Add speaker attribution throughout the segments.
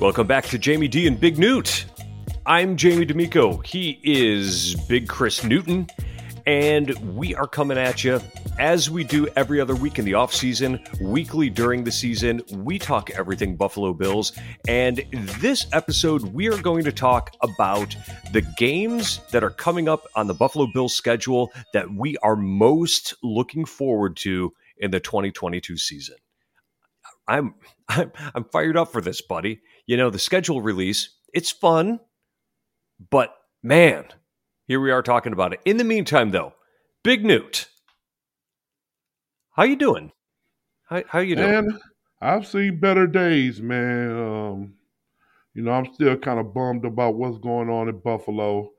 Speaker 1: Welcome back to Jamie D and Big Newt. I'm Jamie D'Amico. He is Big Chris Newton, and we are coming at you as we do every other week in the off season, weekly during the season. We talk everything Buffalo Bills, and this episode we are going to talk about the games that are coming up on the Buffalo Bills schedule that we are most looking forward to in the 2022 season. I'm I'm, I'm fired up for this, buddy. You know, the schedule release, it's fun, but man, here we are talking about it. In the meantime, though, Big Newt, how you doing? How how you doing?
Speaker 2: Man, I've seen better days, man. Um, you know, I'm still kind of bummed about what's going on in Buffalo.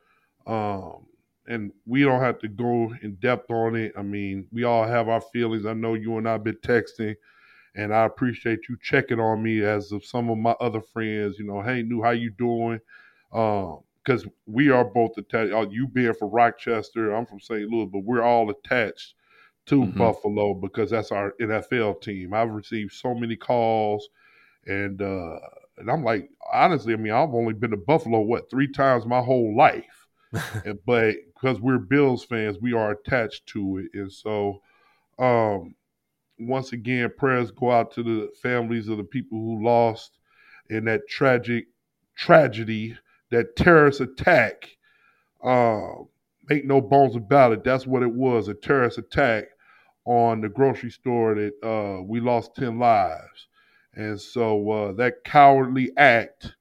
Speaker 2: Um, and we don't have to go in depth on it. I mean, we all have our feelings. I know you and I've been texting and I appreciate you checking on me as of some of my other friends. You know, hey, new, how you doing? Because um, we are both attached. Uh, you being from Rochester, I'm from St. Louis, but we're all attached to mm-hmm. Buffalo because that's our NFL team. I've received so many calls, and uh, and I'm like, honestly, I mean, I've only been to Buffalo what three times my whole life, and, but because we're Bills fans, we are attached to it, and so. Um, once again, prayers go out to the families of the people who lost in that tragic tragedy, that terrorist attack. Uh, make no bones about it. That's what it was a terrorist attack on the grocery store that uh, we lost 10 lives. And so uh, that cowardly act,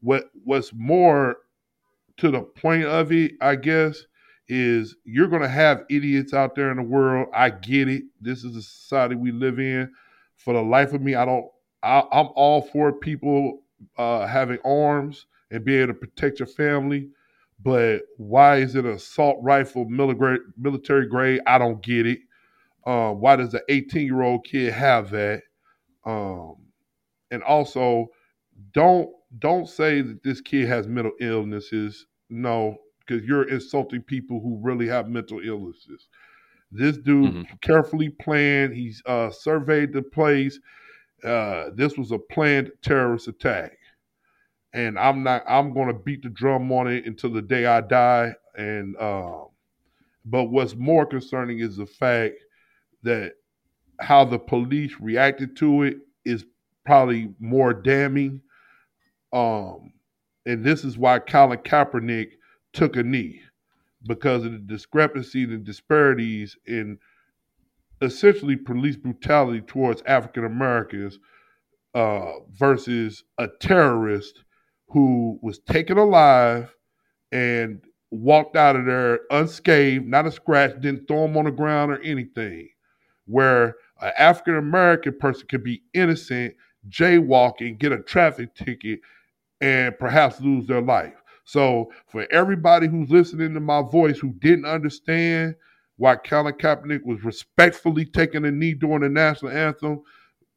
Speaker 2: what what's more to the point of it, I guess, is you're going to have idiots out there in the world. I get it. This is the society we live in. For the life of me, I don't. I, am all for people uh, having arms and being able to protect your family. But why is it an assault rifle military grade? I don't get it. Um, why does an 18 year old kid have that? Um, and also, don't don't say that this kid has mental illnesses. No, because you're insulting people who really have mental illnesses. This dude mm-hmm. carefully planned. He's uh, surveyed the place. Uh, this was a planned terrorist attack, and I'm not. I'm going to beat the drum on it until the day I die. And uh, but what's more concerning is the fact that how the police reacted to it is probably more damning. Um, and this is why Colin Kaepernick took a knee because of the discrepancy and disparities in essentially police brutality towards African Americans uh, versus a terrorist who was taken alive and walked out of there unscathed, not a scratch, didn't throw him on the ground or anything. Where an African American person could be innocent, jaywalking, get a traffic ticket, and perhaps lose their life. So for everybody who's listening to my voice who didn't understand why Colin Kaepernick was respectfully taking a knee during the national anthem,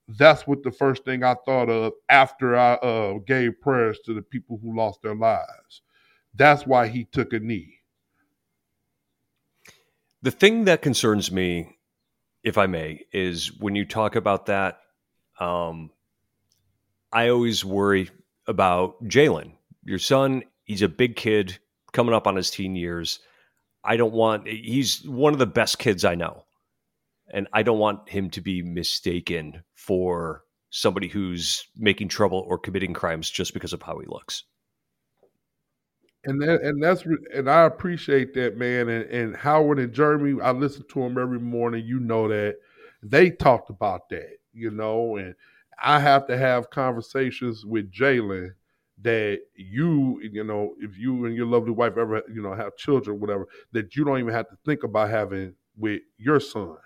Speaker 2: that's what the first thing I thought of after I uh, gave prayers to the people who lost their lives. That's why he took a knee.
Speaker 1: The thing that concerns me, if I may, is when you talk about that. Um, I always worry about Jalen, your son He's a big kid coming up on his teen years. I don't want, he's one of the best kids I know. And I don't want him to be mistaken for somebody who's making trouble or committing crimes just because of how he looks.
Speaker 2: And that, and that's and I appreciate that man and, and Howard and Jeremy I listen to them every morning you know that they talked about that you know and I have to have conversations with Jalen that you, you know, if you and your lovely wife ever, you know, have children, whatever, that you don't even have to think about having with your son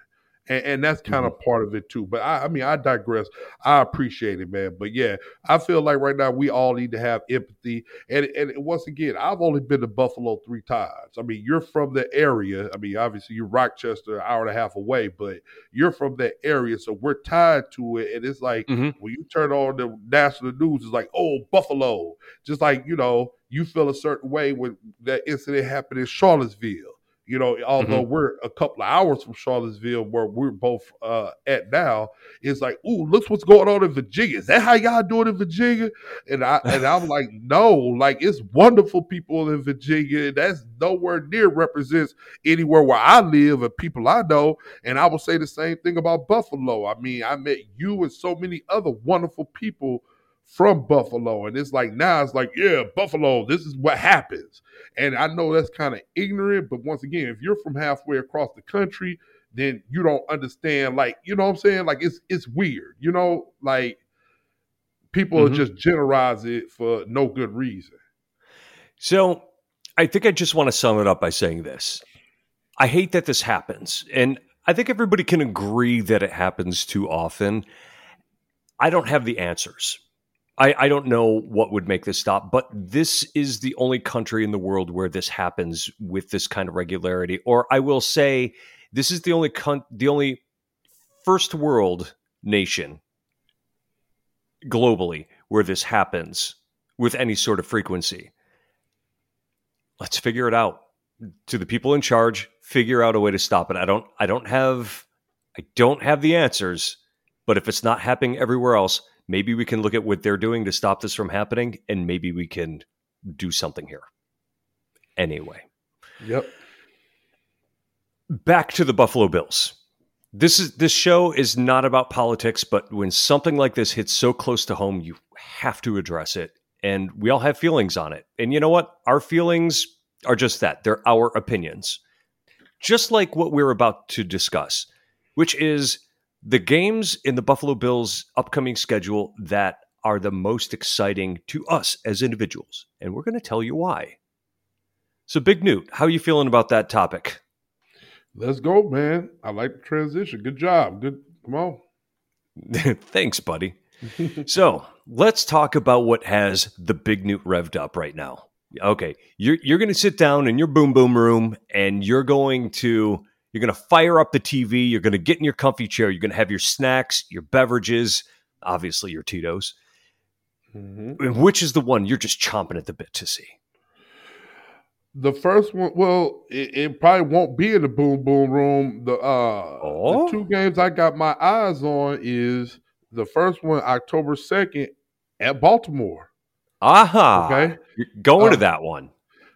Speaker 2: and, and that's kind of mm-hmm. part of it too. But I, I mean, I digress. I appreciate it, man. But yeah, I feel like right now we all need to have empathy. And and once again, I've only been to Buffalo three times. I mean, you're from the area. I mean, obviously you're Rochester, an hour and a half away, but you're from that area, so we're tied to it. And it's like mm-hmm. when you turn on the national news, it's like, oh, Buffalo. Just like you know, you feel a certain way when that incident happened in Charlottesville You know, although mm-hmm. we're a couple of hours from Charlottesville, where we're both uh, at now, it's like, ooh, look what's going on in Virginia. Is that how y'all doing in Virginia? And I and I'm like, no, like it's wonderful people in Virginia. That's nowhere near represents anywhere where I live and people I know. And I will say the same thing about Buffalo. I mean, I met you and so many other wonderful people from Buffalo. And it's like now it's like, yeah, Buffalo, this is what happens. And I know that's kind of ignorant, but once again, if you're from halfway across the country, then you don't understand, like, you know what I'm saying? Like it's it's weird, you know, like people mm-hmm. just generalize it for no good reason.
Speaker 1: So I think I just want to sum it up by saying this. I hate that this happens. And I think everybody can agree that it happens too often. I don't have the answers. I, I don't know what would make this stop, but this is the only country in the world where this happens with this kind of regularity. Or I will say, this is the only con- the only first world nation globally where this happens with any sort of frequency. Let's figure it out. To the people in charge, figure out a way to stop it. I don't I don't have I don't have the answers, but if it's not happening everywhere else, maybe we can look at what they're doing to stop this from happening and maybe we can do something here. Anyway.
Speaker 2: Yep.
Speaker 1: Back to the Buffalo Bills. This is this show is not about politics, but when something like this hits so close to home, you have to address it. And we all have feelings on it. And you know what? Our feelings are just that. They're our opinions. Just like what we're about to discuss, which is the games in the Buffalo Bills' upcoming schedule that are the most exciting to us as individuals, and we're going to tell you why. So, Big Newt, how are you feeling about that topic?
Speaker 2: Let's go, man. I like the transition. Good job. Good. Come on.
Speaker 1: Thanks, buddy. so, let's talk about what has the Big Newt revved up right now. Okay, you're you're going to sit down in your boom boom room, and you're going to you're going to fire up the TV. You're going to get in your comfy chair. You're going to have your snacks, your beverages, obviously your Tito's. Mm-hmm. Which is the one you're just chomping at the bit to see?
Speaker 2: The first one, well, it, it probably won't be in the boom boom room. The, uh, oh? the two games I got my eyes on is the first one, October second, at Baltimore.
Speaker 1: Aha! Okay, you're going uh, to that one.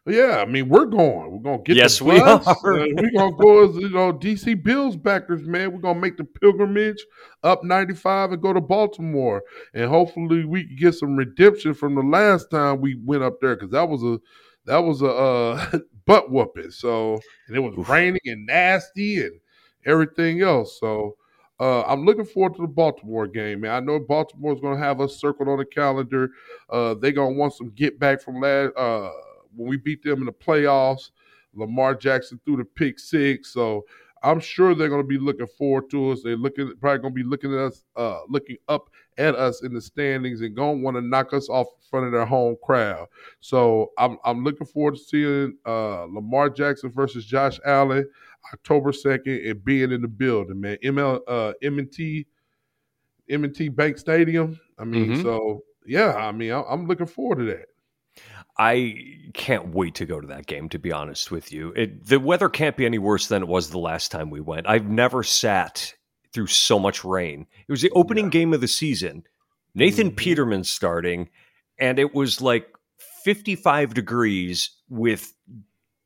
Speaker 2: Yeah, I mean we're going. We're gonna get
Speaker 1: yes,
Speaker 2: the
Speaker 1: bus. we are.
Speaker 2: we're gonna go as you know DC Bills backers, man. We're gonna make the pilgrimage up 95 and go to Baltimore, and hopefully we can get some redemption from the last time we went up there because that was a that was a uh, butt whooping. So and it was Oof. raining and nasty and everything else. So uh, I'm looking forward to the Baltimore game, man. I know Baltimore's going to have us circled on the calendar. Uh, they're going to want some get back from last uh, when we beat them in the playoffs. Lamar Jackson threw the pick six, so I'm sure they're going to be looking forward to us. They're looking probably going to be looking at us, uh, looking up at us in the standings, and going to want to knock us off in front of their home crowd. So I'm I'm looking forward to seeing uh, Lamar Jackson versus Josh Allen October second and being in the building, man. ML uh, M&T M&T Bank Stadium. I mean, mm-hmm. so yeah, I mean, I'm looking forward to that.
Speaker 1: I can't wait to go to that game, to be honest with you. It, the weather can't be any worse than it was the last time we went. I've never sat through so much rain. It was the opening yeah. game of the season. Nathan mm-hmm. Peterman starting, and it was like 55 degrees with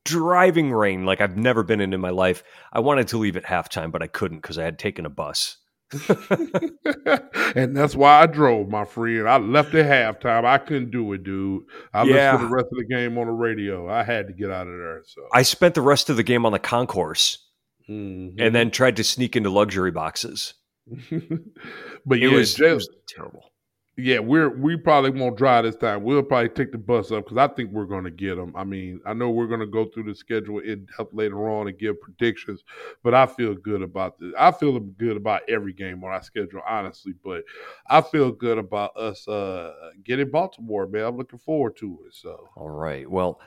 Speaker 1: driving rain like I've never been in in my life. I wanted to leave at halftime, but I couldn't because I had taken a bus.
Speaker 2: and that's why I drove, my friend. I left at halftime. I couldn't do it, dude. I yeah. listened to the rest of the game on the radio. I had to get out of there. So
Speaker 1: I spent the rest of the game on the concourse, mm-hmm. and then tried to sneak into luxury boxes.
Speaker 2: but it, yeah, was, just, it was terrible yeah, we're we probably won't drive this time. We'll probably take the bus up because I think we're going to get them. I mean, I know we're going to go through the schedule in depth later on and give predictions, but I feel good about this. I feel good about every game on our schedule, honestly. But I feel good about us uh, getting Baltimore, man. I'm looking forward to it. So,
Speaker 1: all right, well.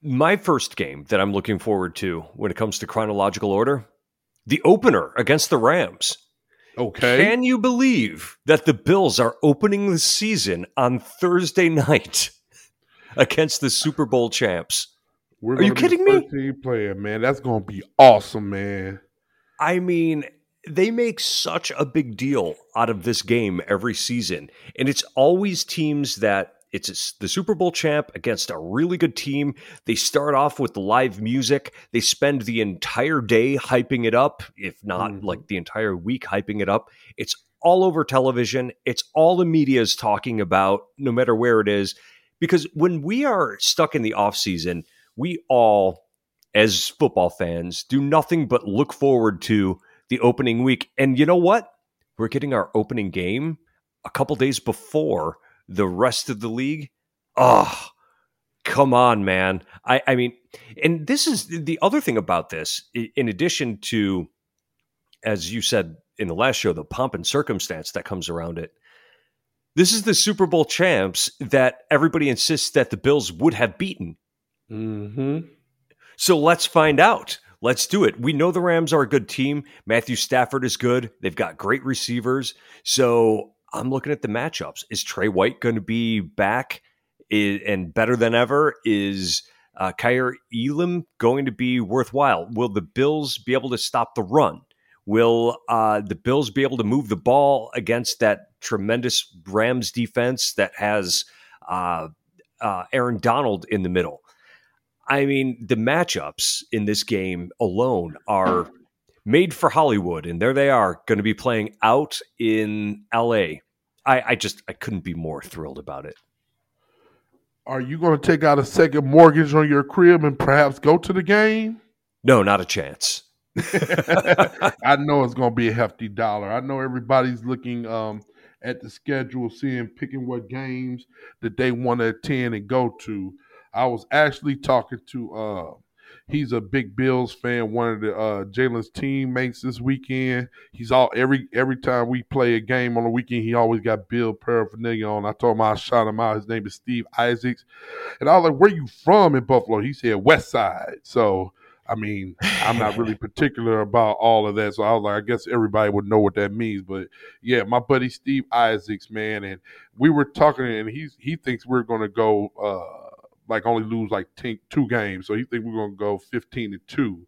Speaker 1: My first game that I'm looking forward to when it comes to chronological order, the opener against the Rams.
Speaker 2: Okay.
Speaker 1: Can you believe that the Bills are opening the season on Thursday night against the Super Bowl champs?
Speaker 2: We're
Speaker 1: Are you kidding me?
Speaker 2: Team playing, man. That's gonna be awesome, man.
Speaker 1: I mean, they make such a big deal out of this game every season, and it's always teams that it's the Super Bowl champ against a really good team. They start off with the live music. They spend the entire day hyping it up, if not
Speaker 2: Mhm.
Speaker 1: like the entire week hyping it up. It's all over television. It's all the media is talking about, no matter where it is. Because when we are stuck in the off season, we all, as football fans, do nothing but look forward to the opening week. And you know what? We're getting our opening game a couple days before the rest of the league. Oh, come on, man. I, I mean, and this is the other thing about this, in addition to, as you said in the last show, the pomp and circumstance that comes around it. This is the Super Bowl champs that everybody insists that the Bills would have beaten.
Speaker 2: Mm-hmm.
Speaker 1: So let's find out. Let's do it. We know the Rams are a good team. Matthew Stafford is good. They've got great receivers. So I'm looking at the matchups. Is Tre White going to be back and better than ever? Is uh, Kaiir Elam going to be worthwhile? Will the Bills be able to stop the run? Will uh, the Bills be able to move the ball against that tremendous Rams defense that has uh, uh, Aaron Donald in the middle? I mean, the matchups in this game alone are made for Hollywood, and there they are going to be playing out in LA. I, I just I couldn't be more thrilled about it.
Speaker 2: Are you going to take out a second mortgage on your crib and perhaps go to the game?
Speaker 1: No, not a chance.
Speaker 2: I know it's going to be a hefty dollar. I know everybody's looking um, at the schedule, seeing, picking what games that they want to attend and go to. I was actually talking to, uh, he's a big Bills fan, one of the uh, Jalen's teammates this weekend. He's all every every time we play a game on the weekend, he always got Bill paraphernalia on. I told him I shot him out. His name is Steve Isaacs, and I was like, "Where you from in Buffalo?" He said West Side. So I mean, I'm not really particular about all of that. So I was like, I guess everybody would know what that means. But yeah, my buddy Steve Isaacs, man, and we were talking, and he's he thinks we're gonna go uh like only lose like 10, two games. So he think we're gonna go 15 to two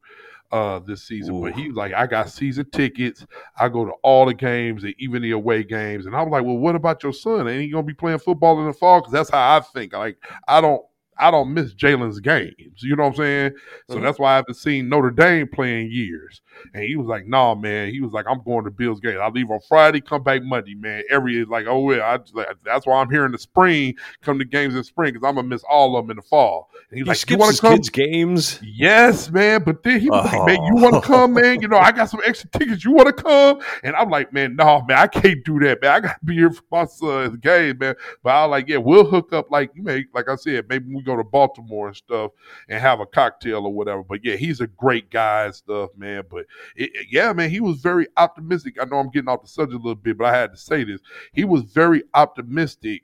Speaker 2: uh this season. But
Speaker 1: Ooh.
Speaker 2: he was like, I got season tickets. I go to all the games and even the away games. And I was like, Well, what about your son? Ain't he gonna be playing football in the fall? Because that's how I think. Like I don't I don't miss Jalen's games. You know what I'm saying? So
Speaker 1: Mhm.
Speaker 2: that's why I haven't seen Notre Dame play in years. And he was like, nah, man." He was like, "I'm going to Bills game. I leave on Friday, come back Monday, man." Every like, oh yeah, I just, like, that's why I'm here in the spring. Come to games in spring because I'm gonna miss all of them in the fall. And
Speaker 1: He
Speaker 2: he's like, "You want to come?"
Speaker 1: To kids' games.
Speaker 2: Yes, man. But then he was like, man, you
Speaker 1: Oh.
Speaker 2: want to come, man? You know, I got some extra tickets. You want to come? And I'm like, man, no, man, I can't do that, man. I got to be here for my son's game, man. But I was like, yeah, we'll hook up. Like you may, like I said, maybe we go to Baltimore and stuff and have a cocktail or whatever. But yeah, he's a great guy and stuff, man. But it- yeah, man, he was very optimistic. I know I'm getting off the subject a little bit, but I had to say this. He was very optimistic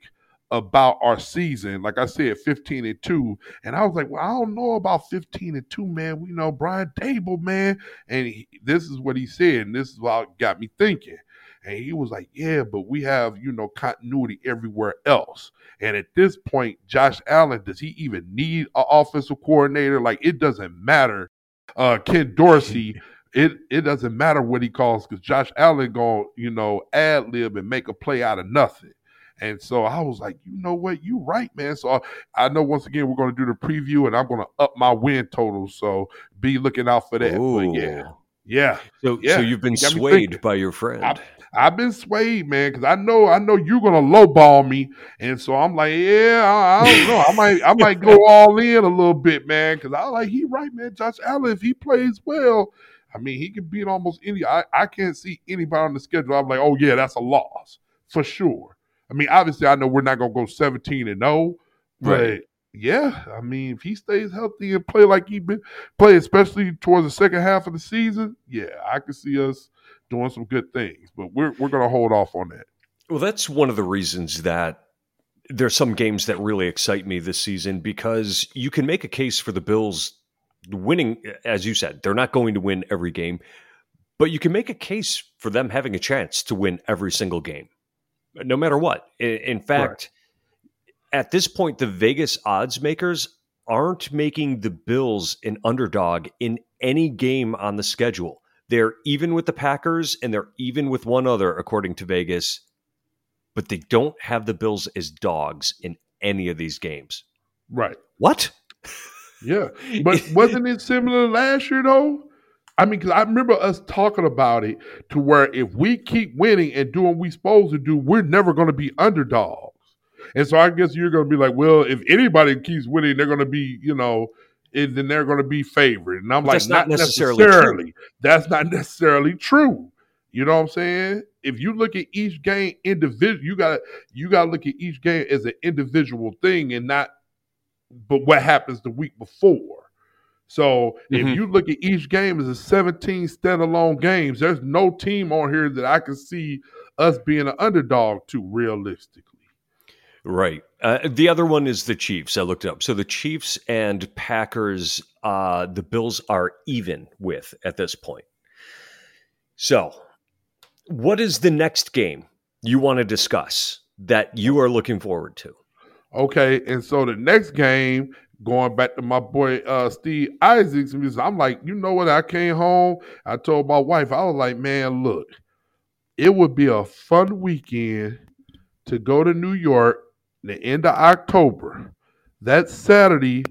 Speaker 2: about our season. Like I said, 15 and 2. And I was like, well, I don't know about 15 and 2, man. We know Brian Daboll, man. And he, this is what he said. And this is what got me thinking. And he was like, yeah, but we have, you know, continuity everywhere else. And at this point, Josh Allen, does he even need an offensive coordinator? Like, it doesn't matter. Uh, Ken Dorsey, it it doesn't matter what he calls because Josh Allen going you know ad lib and make a play out of nothing. And so I was like, you know what, you right, man. So I, know once again we're going to do the preview and I'm going to up my win total. So be looking out for that. But yeah,
Speaker 1: Ooh.
Speaker 2: Yeah,
Speaker 1: So,
Speaker 2: Yeah,
Speaker 1: so you've been
Speaker 2: you
Speaker 1: swayed by your friend.
Speaker 2: I- I've been swayed, man, because I know I know you're gonna lowball me, and so I'm like, yeah, I, I don't know, I might I might go all in a little bit, man, because I like he right, man. Josh Allen, if he plays well, I mean, he can beat almost any. I, I can't see anybody on the schedule. I'm like, oh yeah, that's a loss for sure. I mean, obviously, I know we're not gonna go 17 and 0, but
Speaker 1: Right.
Speaker 2: Yeah, I mean, if he stays healthy and play like he been play, especially towards the second half of the season, yeah, I can see us doing some good things. But we're we're gonna hold off on that.
Speaker 1: Well, that's one of the reasons that there's some games that really excite me this season because you can make a case for the Bills winning, as you said, they're not going to win every game, but you can make a case for them having a chance to win every single game, no matter what. In fact, at this point, the Vegas odds makers aren't making the Bills an underdog in any game on the schedule. They're even with the Packers and they're even with one other, according to Vegas, but they don't have the Bills as dogs in any of these games.
Speaker 2: Right.
Speaker 1: What?
Speaker 2: Yeah. But wasn't it similar last year, though? I mean, because I remember us talking about it to where if we keep winning and doing what we're supposed to do, we're never going to be underdogs. And so I guess you're going to be like, well, if anybody keeps winning, they're going to be, you know, and then they're going to be favored. And I'm
Speaker 1: But
Speaker 2: like,
Speaker 1: that's not
Speaker 2: not,
Speaker 1: necessarily
Speaker 2: necessarily. That's not necessarily true. You know what I'm saying? If you look at each game individual, you got to you got to look at each game as an individual thing and not but what happens the week before. So
Speaker 1: Mhm.
Speaker 2: if you look at each game as a 17 standalone games, there's no team on here that I can see us being an underdog to realistically.
Speaker 1: Right. Uh, the other one is the Chiefs. I looked up. So the Chiefs and Packers, uh, the Bills are even with at this point. So, what is the next game you want to discuss that you are looking forward to?
Speaker 2: Okay, and so the next game, going back to my boy uh, Steve Isaacs, I'm like, you know what? I came home, I told my wife, I was like, man, look, it would be a fun weekend to go to New York the end of October. That Saturday,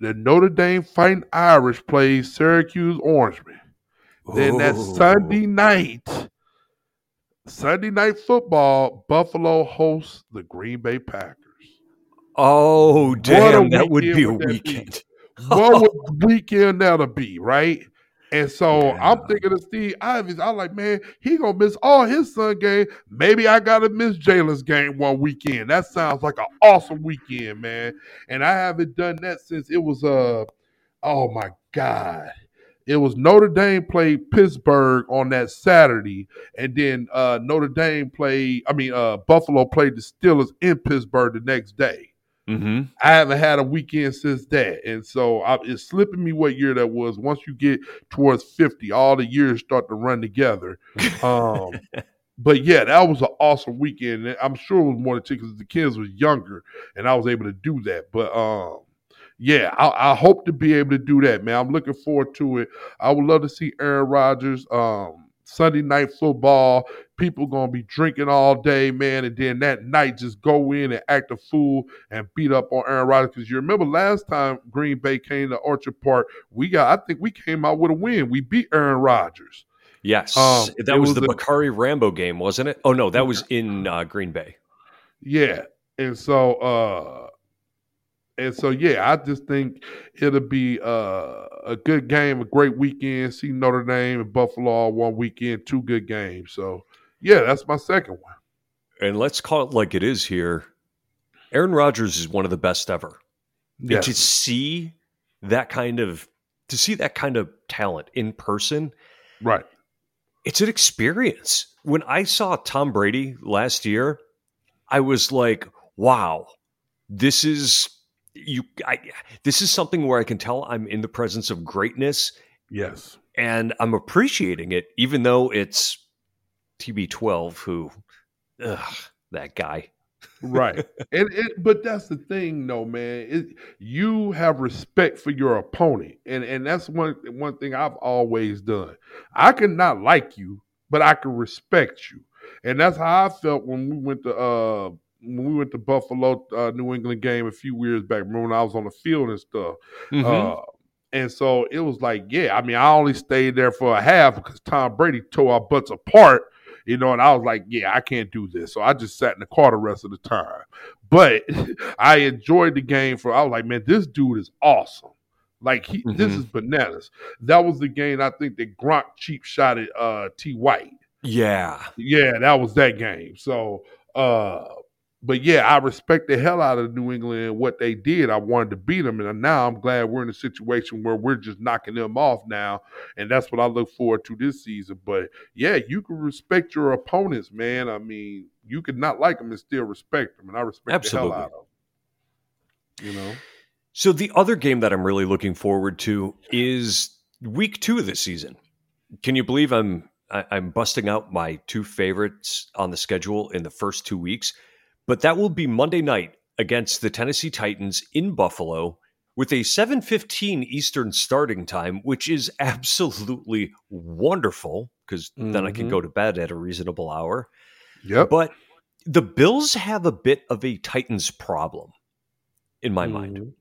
Speaker 2: the Notre Dame Fighting Irish plays Syracuse Orangemen. Then that
Speaker 1: oh.
Speaker 2: Sunday night, Sunday night football, Buffalo hosts the Green Bay Packers.
Speaker 1: Oh, damn. That would be a
Speaker 2: weekend would that be? what would weekend that'll be, right? And so I'm thinking of Steve Ivies. I'm like, man, he gonna miss all his son game. Maybe I gotta miss Jalen's game one weekend. That sounds like an awesome weekend, man. And I haven't done that since it was uh oh my god. It was Notre Dame played Pittsburgh on that Saturday, and then uh Notre Dame played, I mean uh Buffalo played the Steelers in Pittsburgh the next day.
Speaker 1: Hmm
Speaker 2: I haven't had a weekend since that, and so I, it's slipping me what year that was. Once you get towards fifty, all the years start to run together. Um, but yeah, that was an awesome weekend. and I'm sure it was more than two because the kids was younger, and I was able to do that. But um, yeah, I, I hope to be able to do that, man. I'm looking forward to it. I would love to see Aaron Rodgers. Um, Sunday night football, people gonna be drinking all day, man, and then that night just go in and act a fool and beat up on Aaron Rodgers. Because you remember last time Green Bay came to Orchard Park, we got I think we came out with a win. We beat Aaron Rodgers.
Speaker 1: Yes.
Speaker 2: Um,
Speaker 1: that was,
Speaker 2: was
Speaker 1: the
Speaker 2: a-
Speaker 1: Bacarri Rambo game, wasn't it? Oh, no, that was in uh, Green Bay.
Speaker 2: Yeah. And so uh and so yeah, I just think it'll be uh, a good game, a great weekend. See Notre Dame and Buffalo one weekend, two good games. So yeah, that's my second one.
Speaker 1: And let's call it like it is here. Aaron Rodgers is one of the best ever. And to see that kind of to see that kind of talent in person,
Speaker 2: Right.
Speaker 1: it's an experience. When I saw Tom Brady last year, I was like, "Wow, this is you." I, this is something where I can tell I'm in the presence of greatness,
Speaker 2: Yes.
Speaker 1: and I'm appreciating it, even though it's TB12 who, ugh, that guy.
Speaker 2: right and it, but that's the thing though man it, you have respect for your opponent and and that's one one thing i've always done i can not like you but i can respect you and that's how i felt when we went to uh when we went to buffalo uh, new england game a few years back remember when i was on the field and stuff
Speaker 1: Mhm.
Speaker 2: uh, and so it was like, yeah, I mean, I only stayed there for a half because Tom Brady tore our butts apart, you know, and I was like, yeah, I can't do this. So I just sat in the car the rest of the time. But I enjoyed the game for, I was like, man, this dude is awesome. Like, he, this
Speaker 1: Mhm.
Speaker 2: is bananas. That was the game I think that Gronk cheap shot at uh, T. White.
Speaker 1: yeah,
Speaker 2: Yeah, that was that game. So, uh, but yeah, I respect the hell out of New England and what they did. I wanted to beat them, and now I'm glad we're in a situation where we're just knocking them off now, and that's what I look forward to this season. But yeah, you can respect your opponents, man. I mean, you could not like them and still respect them, and I respect
Speaker 1: Absolutely.
Speaker 2: the hell out of them. You know,
Speaker 1: So the other game that I'm really looking forward to is week two of this season. Can you believe I'm I, I'm busting out my two favorites on the schedule in the first two weeks? But that will be Monday night against the Tennessee Titans in Buffalo. with a 7:15 Eastern starting time, which is absolutely wonderful because mm-hmm. then I can go mm-hmm. to bed at a reasonable hour.
Speaker 2: Yep.
Speaker 1: But the Bills have a bit of a Titans problem in my mm-hmm. mind.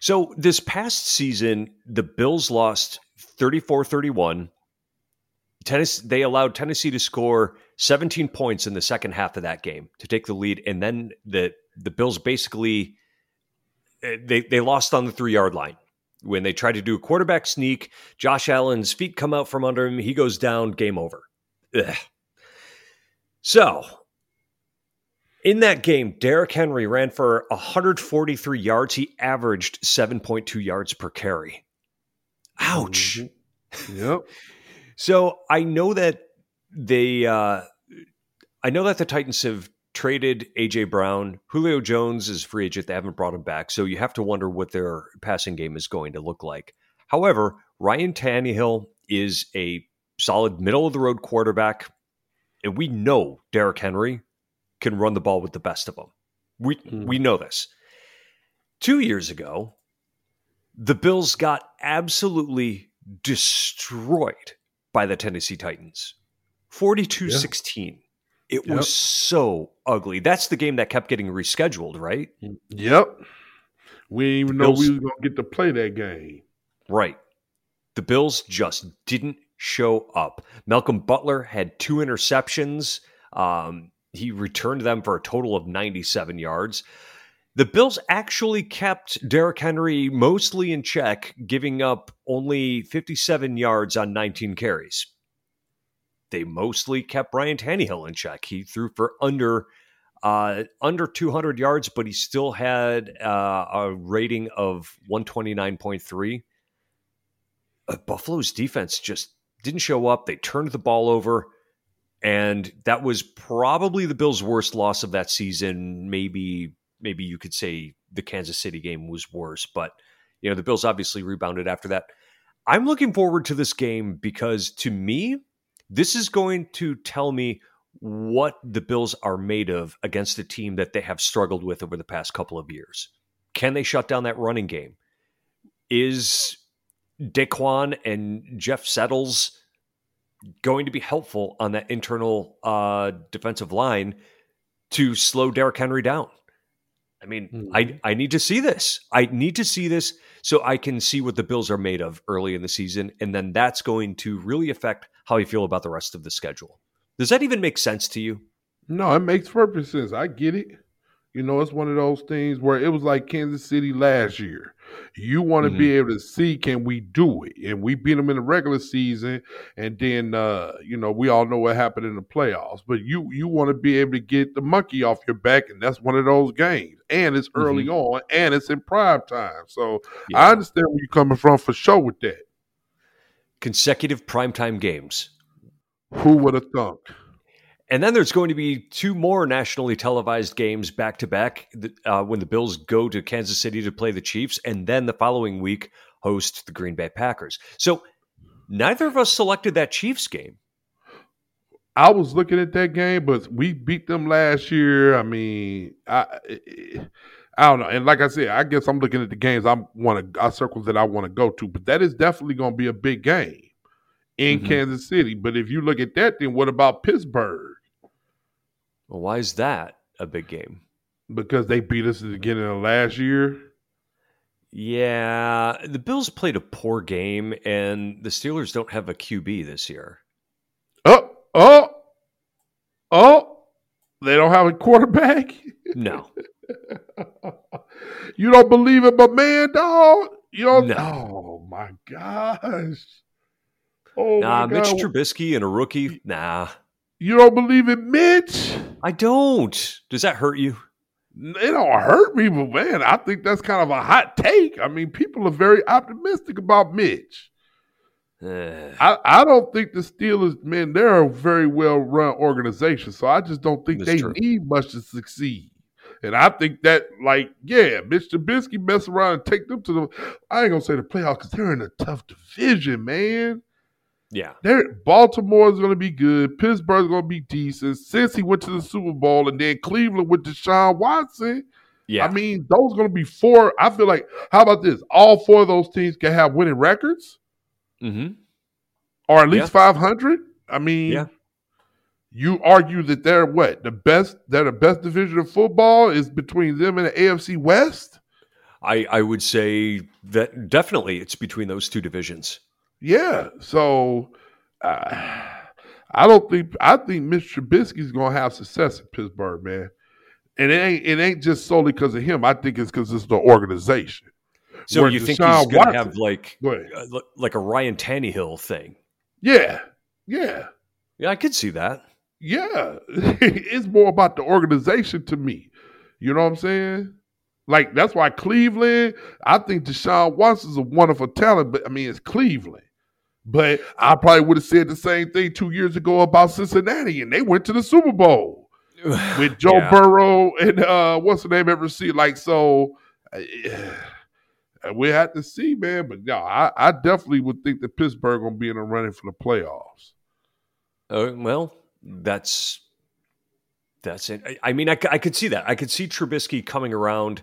Speaker 1: So this past season, the Bills lost 34-31. Tennessee, they allowed Tennessee to score 17 points in the second half of that game to take the lead, and then the the Bills basically eh, they they lost on the three yard line when they tried to do a quarterback sneak. Josh Allen's feet come out from under him, he goes down, game over. Ugh. So in that game, Derrick Henry ran for 143 yards. He averaged 7.2 yards per carry. Ouch.
Speaker 2: Mm-hmm. Yep.
Speaker 1: so I know that they, uh, I know that the Titans have traded AJ Brown. Julio Jones is free agent. They haven't brought him back. So you have to wonder what their passing game is going to look like. However, Ryan Tannehill is a solid middle of the road quarterback. And we know Derrick Henry can run the ball with the best of them. We mm. we know this. 2 years ago, the Bills got absolutely destroyed by the Tennessee Titans. 42-16. It yep. was so ugly. That's the game that kept getting rescheduled, right?
Speaker 2: Yep. We didn't even Bills, know we were going to get to play that game.
Speaker 1: Right. The Bills just didn't show up. Malcolm Butler had two interceptions. Um, he returned them for a total of 97 yards. The Bills actually kept Derrick Henry mostly in check, giving up only 57 yards on 19 carries. They mostly kept Brian Tannehill in check. He threw for under uh, under 200 yards, but he still had uh, a rating of 129.3. Uh, Buffalo's defense just didn't show up. They turned the ball over. And that was probably the Bills' worst loss of that season. Maybe, maybe you could say the Kansas City game was worse, but you know the Bills obviously rebounded after that. I'm looking forward to this game because to me, this is going to tell me what the Bills are made of against a team that they have struggled with over the past couple of years. Can they shut down that running game? Is Daquan and Jeff Settles going to be helpful on that internal uh, defensive line to slow Derrick Henry down. I mean, mm-hmm. I I need to see this. I need to see this so I can see what the Bills are made of early in the season, and then that's going to really affect how you feel about the rest of the schedule. Does that even make sense to you?
Speaker 2: No, it makes perfect sense. I get it. You know, it's one of those things where it was like Kansas City last year. You want to mm-hmm. be able to see can we do it, and we beat them in the regular season, and then uh, you know we all know what happened in the playoffs. But you you want to be able to get the monkey off your back, and that's one of those games. And it's early mm-hmm. on, and it's in prime time. So yeah. I understand where you're coming from for sure with that.
Speaker 1: Consecutive primetime games.
Speaker 2: Who would have thunk?
Speaker 1: And then there's going to be two more nationally televised games back to back uh, when the Bills go to Kansas City to play the Chiefs, and then the following week host the Green Bay Packers. So neither of us selected that Chiefs game.
Speaker 2: I was looking at that game, but we beat them last year. I mean, I I don't know. And like I said, I guess I'm looking at the games I want to, I circles that I want to go to. But that is definitely going to be a big game in mm-hmm. Kansas City. But if you look at that, then what about Pittsburgh?
Speaker 1: Well, why is that a big game?
Speaker 2: Because they beat us at the beginning of last year.
Speaker 1: Yeah, the Bills played a poor game, and the Steelers don't have a QB this year.
Speaker 2: Oh, oh, oh! They don't have a quarterback.
Speaker 1: No.
Speaker 2: you don't believe it, but man, dog. You don't. No. Oh my gosh.
Speaker 1: Oh nah, my Mitch Trubisky and a rookie. Nah.
Speaker 2: You don't believe in Mitch?
Speaker 1: I don't. Does that hurt you?
Speaker 2: It don't hurt me, but man, I think that's kind of a hot take. I mean, people are very optimistic about Mitch. I, I don't think the Steelers, man, they're a very well run organization. So I just don't think they true. need much to succeed. And I think that, like, yeah, Mitch Trubisky mess around and take them to the, I ain't going to say the playoffs because they're in a tough division, man.
Speaker 1: Yeah.
Speaker 2: Is going to be good. Pittsburgh's going to be decent. Cincy went to the Super Bowl and then Cleveland with Deshaun Watson.
Speaker 1: Yeah.
Speaker 2: I mean, those going to be four. I feel like, how about this? All four of those teams can have winning records
Speaker 1: mm-hmm.
Speaker 2: or at least 500. I mean,
Speaker 1: Yeah.
Speaker 2: you argue that they're what? The best, they're the best division of football is between them and the AFC West?
Speaker 1: I, I would say that definitely it's between those two divisions.
Speaker 2: Yeah. So uh, I don't think I think Mr. Trubisky's gonna have success in Pittsburgh, man. And it ain't it ain't just solely because of him. I think it's because it's the organization.
Speaker 1: So
Speaker 2: Where
Speaker 1: you think he's to
Speaker 2: Watson-
Speaker 1: have like
Speaker 2: Go
Speaker 1: uh, like a Ryan Tannehill thing?
Speaker 2: Yeah. Yeah.
Speaker 1: Yeah, I could see that.
Speaker 2: Yeah. it's more about the organization to me. You know what I'm saying? Like that's why Cleveland, I think Deshaun Watson's a wonderful talent, but I mean it's Cleveland. But I probably would have said the same thing two years ago about Cincinnati, and they went to the Super Bowl. with Joe
Speaker 1: Yeah.
Speaker 2: Burrow and uh, what's the name ever see like so. Uh, we had to see, man. But no, I, I definitely would think that Pittsburgh gonna be in the running for the playoffs.
Speaker 1: Uh, well, that's that's it. I, I mean, I could see that. I could see Trubisky coming around.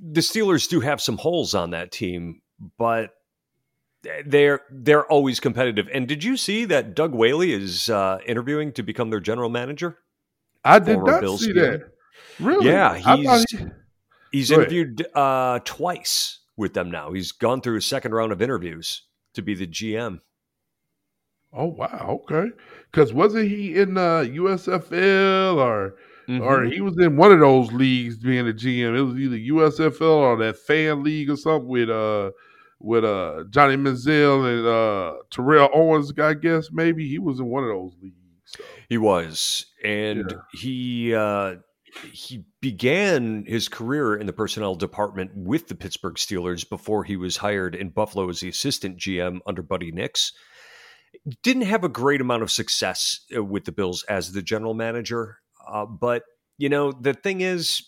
Speaker 1: The Steelers do have some holes on that team, but they're they're always competitive. And did you see that Doug Whaley is uh, interviewing to become their general manager?
Speaker 2: I did
Speaker 1: Former
Speaker 2: not
Speaker 1: Bills
Speaker 2: see that. Really?
Speaker 1: Yeah, he's-
Speaker 2: he-
Speaker 1: He's interviewed uh, twice with them now. He's gone through a second round of interviews to be the GM.
Speaker 2: oh wow, okay. Because wasn't he in uh, USFL or
Speaker 1: Mm-hmm.
Speaker 2: or he was in one of those leagues being a GM? It was either USFL or that fan league or something with uh with uh Johnny Manziel and uh Terrell Owens. I guess maybe he was in one of those leagues. So.
Speaker 1: He was, and he uh, he began his career in the personnel department with the Pittsburgh Steelers before he was hired in Buffalo as the assistant GM under Buddy Nix. Didn't have a great amount of success uh, with the Bills as the general manager, uh, but you know the thing is,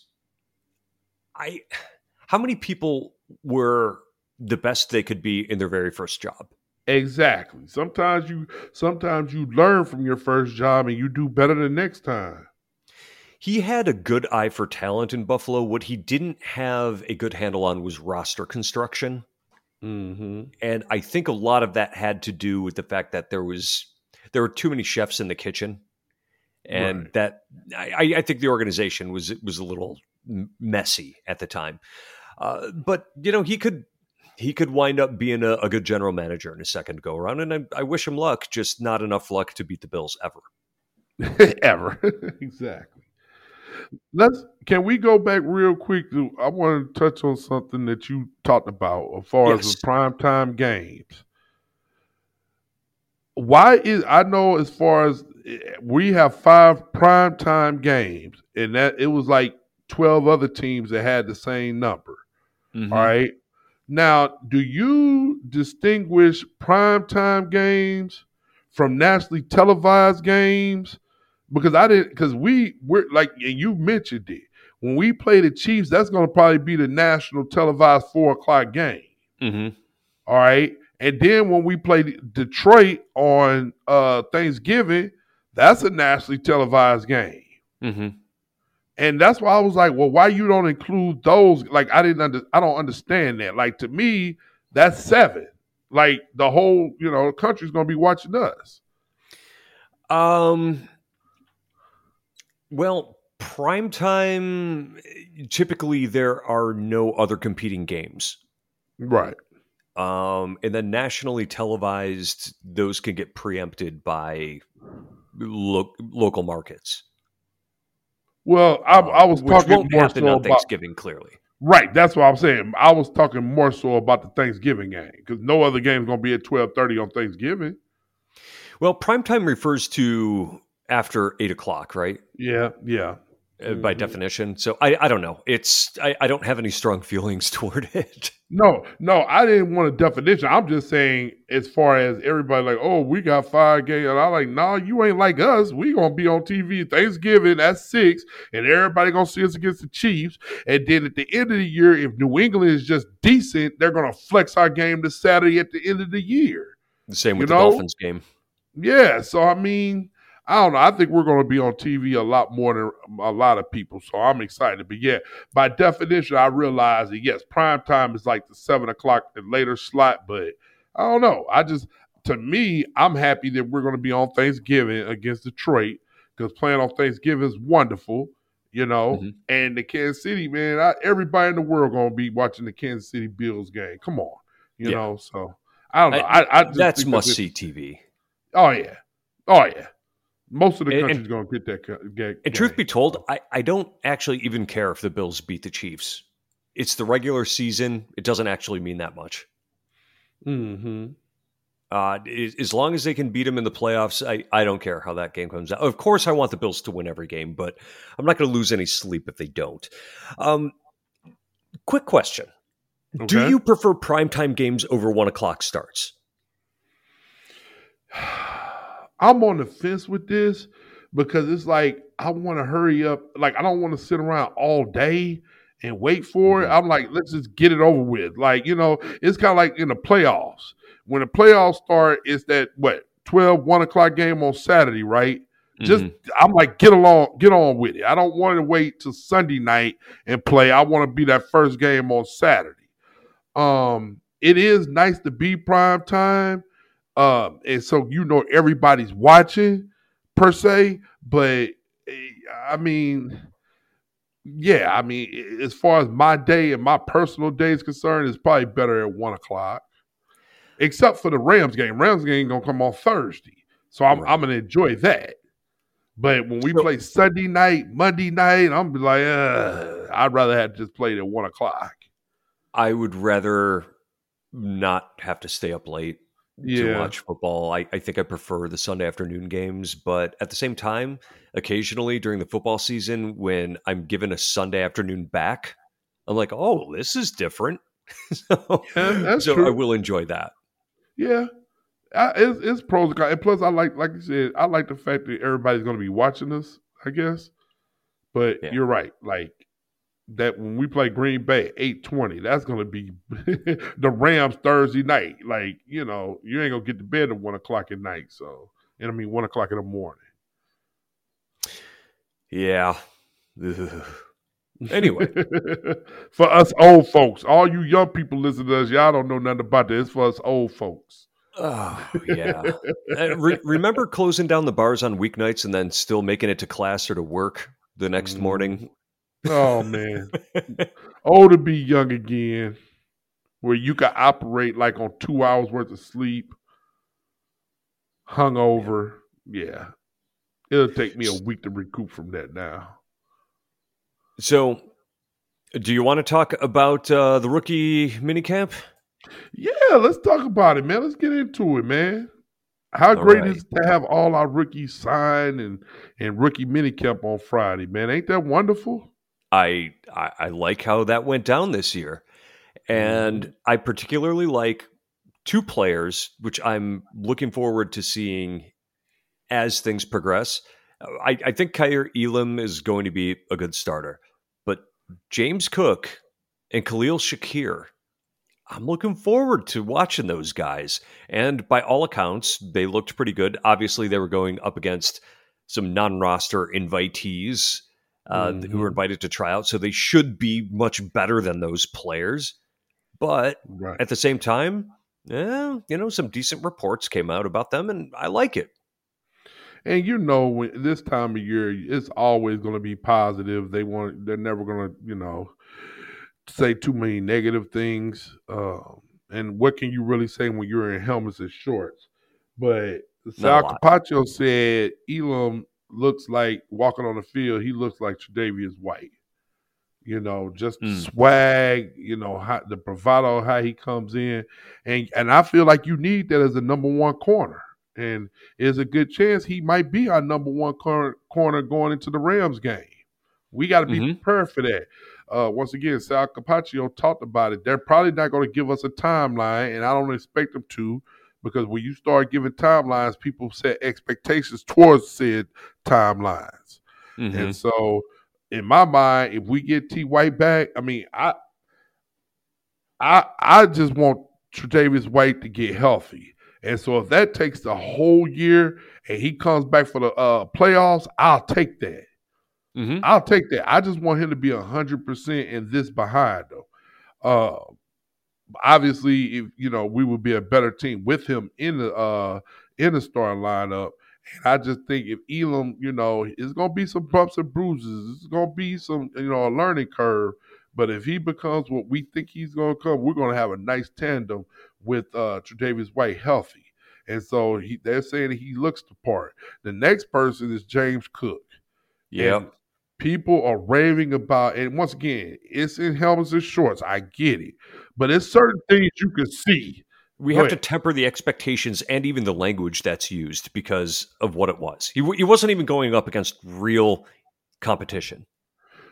Speaker 1: I how many people were the best they could be in their very first job?
Speaker 2: Exactly. Sometimes you sometimes you learn from your first job and you do better the next time.
Speaker 1: He had a good eye for talent in Buffalo. What he didn't have a good handle on was roster construction.
Speaker 2: Mm-hmm.
Speaker 1: And I think a lot of that had to do with the fact that there was there were too many chefs in the kitchen. And
Speaker 2: Right.
Speaker 1: that I, I think the organization was was a little messy at the time. Uh, but you know, he could he could wind up being a, a good general manager in a second go around. And I, I wish him luck, just not enough luck to beat the Bills ever.
Speaker 2: Ever. exactly. Let's can we go back real quick to I want to touch on something that you talked about as far as
Speaker 1: Yes.
Speaker 2: the primetime games. Why is I know as far as eh, we have five primetime games and that it was like 12 other teams that had the same number. All right. Now, do you distinguish primetime games from nationally televised games? Because I didn't, because we we're like, and you mentioned it. When we play the Chiefs, that's going to probably be the national televised four o'clock game.
Speaker 1: Mm-hmm.
Speaker 2: All right. And then when we play Detroit on uh, Thanksgiving, that's a nationally televised game.
Speaker 1: Mm-hmm.
Speaker 2: And that's why I was like, well, why you don't include those? Like, I didn't under, I don't understand that. Like to me, that's seven. Like the whole, you know, the country's gonna be watching us.
Speaker 1: Um. Well, prime time. Typically, there are no other competing games.
Speaker 2: Right.
Speaker 1: Um, and then nationally televised, those can get preempted by lo- local markets.
Speaker 2: Well, I, um, I was
Speaker 1: which
Speaker 2: talking more so about
Speaker 1: Thanksgiving. Clearly,
Speaker 2: right. That's what I'm saying. I was talking more so about the Thanksgiving game because no other game is gonna be at twelve thirty on Thanksgiving.
Speaker 1: well, prime time refers to after eight o'clock, right?
Speaker 2: Yeah, yeah.
Speaker 1: Uh, By
Speaker 2: Mhm.
Speaker 1: definition. So I, I don't know. It's I, I don't have any strong feelings toward it.
Speaker 2: No, no, I didn't want a definition. I'm just saying, as far as everybody like, oh, we got five games, and I'm like, no, you ain't like us. We gonna be on TV Thanksgiving at six, and everybody gonna see us against the Chiefs. And then at the end of the year, if New England is just decent, they're gonna flex our game to Saturday at the end of the year.
Speaker 1: The same
Speaker 2: You
Speaker 1: with
Speaker 2: know?
Speaker 1: the Dolphins game.
Speaker 2: Yeah, so I mean, I don't know. I think we're going to be on TV a lot more than a lot of people, so I'm excited. But yeah, by definition, I realize that yes, prime time is like the seven o'clock and later slot. But I don't know. I just to me, I'm happy that we're going to be on Thanksgiving against Detroit because playing on Thanksgiving is wonderful, you know. Mm-hmm. And the Kansas City, man, I, everybody in the world going to be watching the Kansas City Bills game. Come on, you yeah. know. So I don't know. I, I, I
Speaker 1: that's must see TV.
Speaker 2: Oh yeah, oh yeah. Most of the country's going to get that. Get,
Speaker 1: and truth be told, I, I don't actually even care if the Bills beat the Chiefs. It's the regular season. It doesn't actually mean that much.
Speaker 2: Hmm.
Speaker 1: Uh, as long as they can beat them in the playoffs, I, I don't care how that game comes out. Of course, I want the Bills to win every game, but I'm not going to lose any sleep if they don't. Um, quick question: okay. Do you prefer primetime games over one o'clock starts?
Speaker 2: I'm on the fence with this because it's like I want to hurry up. Like I don't want to sit around all day and wait for it. Mm-hmm. I'm like, let's just get it over with. Like you know, it's kind of like in the playoffs when the playoffs start, it's that what 12, 1 o'clock game on Saturday, right? Mm-hmm. Just I'm like, get along, get on with it. I don't want to wait till Sunday night and play. I want to be that first game on Saturday. Um, it is nice to be prime time. Um, and so you know everybody's watching per se, but eh, I mean, yeah, I mean, as far as my day and my personal day is concerned, it's probably better at one o'clock except for the Rams game. Rams game gonna come on Thursday, so I'm right. I'm gonna enjoy that. But when we play Sunday night, Monday night, I'm be like, uh, I'd rather have just played at one o'clock.
Speaker 1: I would rather not have to stay up late yeah. to watch football. I, I think I prefer the Sunday afternoon games, but at the same time, occasionally during the football season, when I'm given a Sunday afternoon back, I'm like, oh, this is different. so, yeah, so I will enjoy that.
Speaker 2: Yeah, I, it's, it's pros and cons. And plus, I like, like you said, I like the fact that everybody's going to be watching us. I guess, but yeah. you're right. Like that when we play Green Bay eight twenty, that's going to be the Rams Thursday night. Like you know, you ain't gonna get to bed at one o'clock at night. So, and I mean one o'clock in the morning.
Speaker 1: Yeah. Anyway,
Speaker 2: for us old folks, all you young people listening to us, y'all don't know nothing about this. For us old folks.
Speaker 1: Oh yeah. Re- remember closing down the bars on weeknights and then still making it to class or to work the next mm. morning?
Speaker 2: Oh man, oh to be young again, where you can operate like on two hours worth of sleep, hungover. Yeah, it'll take me a week to recoup from that now.
Speaker 1: So, do you want to talk about uh, the rookie minicamp?
Speaker 2: Yeah, let's talk about it, man. Let's get into it, man. How all great right. is to have all our rookies signed and and rookie minicamp on Friday, man? Ain't that wonderful?
Speaker 1: I, I, I like how that went down this year, and mm. I particularly like two players, which I'm looking forward to seeing as things progress. I, I think Kaiir Elam is going to be a good starter, but James Cook and Khalil Shakir, I'm looking forward to watching those guys. And by all accounts, they looked pretty good. Obviously, they were going up against some non-roster invitees uh, mm-hmm. who were invited to try out, so they should be much better than those players. But right. at the same time, yeah, you know, some decent reports came out about them, and I like it.
Speaker 2: And you know, when this time of year, it's always going to be positive. They want, they're never going to, you know, say too many negative things. Um, and what can you really say when you're in helmets and shorts? But Sal Capaccio said Elam looks like walking on the field. He looks like Tre'Davious White. You know, just mm. swag. You know, how, the bravado, how he comes in, and and I feel like you need that as a number one corner and there's a good chance he might be our number one corner, corner going into the Rams game. We got to be mm-hmm. prepared for that. Uh, once again, Sal Capaccio talked about it. They're probably not going to give us a timeline, and I don't expect them to, because when you start giving timelines, people set expectations towards said timelines. Mm-hmm. And so, in my mind, if we get T White back, I mean, I, I, I just want Tre'Davious White to get healthy And so if that takes the whole year and he comes back for the uh, playoffs, I'll take that. Mm-hmm. I'll take that. I just want him to be hundred percent in this behind though. Uh, obviously, if you know, we would be a better team with him in the uh, in the starting lineup. And I just think if Elam, you know, it's gonna be some bumps and bruises. It's gonna be some, you know, a learning curve. But if he becomes what we think he's gonna come, we're gonna have a nice tandem with uh Tre'Davious White healthy. And so he, they're saying he looks the part. The next person is James Cook.
Speaker 1: Yeah.
Speaker 2: People are raving about, and once again, it's in helmets and shorts. I get it. But it's certain things you can see
Speaker 1: we have to temper the expectations and even the language that's used because of what it was. He, he wasn't even going up against real competition.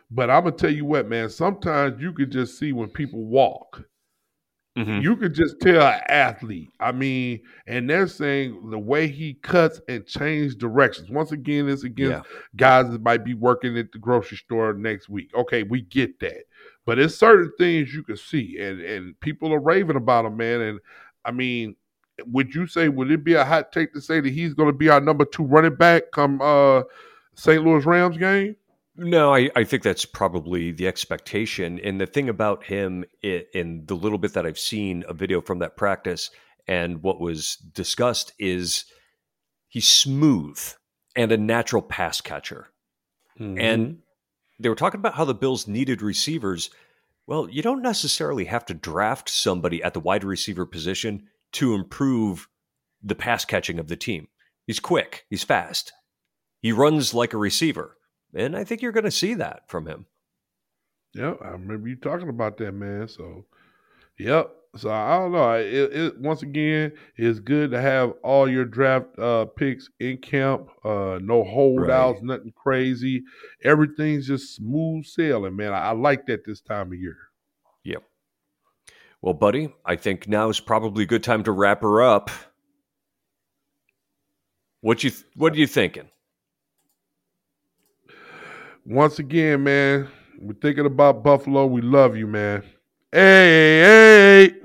Speaker 2: But I'm gonna tell you what, man. Sometimes you can just see when people walk. Mm-hmm. You could just tell an athlete. I mean, and they're saying the way he cuts and change directions. Once again, it's against yeah. guys that might be working at the grocery store next week. Okay, we get that. But it's certain things you can see, and and people are raving about him, man. And I mean, would you say would it be a hot take to say that he's going to be our number two running back come uh, St. Louis Rams game?
Speaker 1: No, I, I think that's probably the expectation. And the thing about him, in the little bit that I've seen a video from that practice and what was discussed, is he's smooth and a natural pass catcher. Mm-hmm. And they were talking about how the Bills needed receivers well, you don't necessarily have to draft somebody at the wide receiver position to improve the pass catching of the team. He's quick, he's fast, he runs like a receiver. And I think you're going to see that from him.
Speaker 2: Yeah, I remember you talking about that, man. So, yep. So I don't know. It, it, once again, it's good to have all your draft uh, picks in camp. Uh, no holdouts, right. nothing crazy. Everything's just smooth sailing, man. I, I, like that this time of year.
Speaker 1: Yep. Well, buddy, I think now is probably a good time to wrap her up. What you What are you thinking?
Speaker 2: Once again, man, we're thinking about Buffalo. We love you, man. Hey, hey.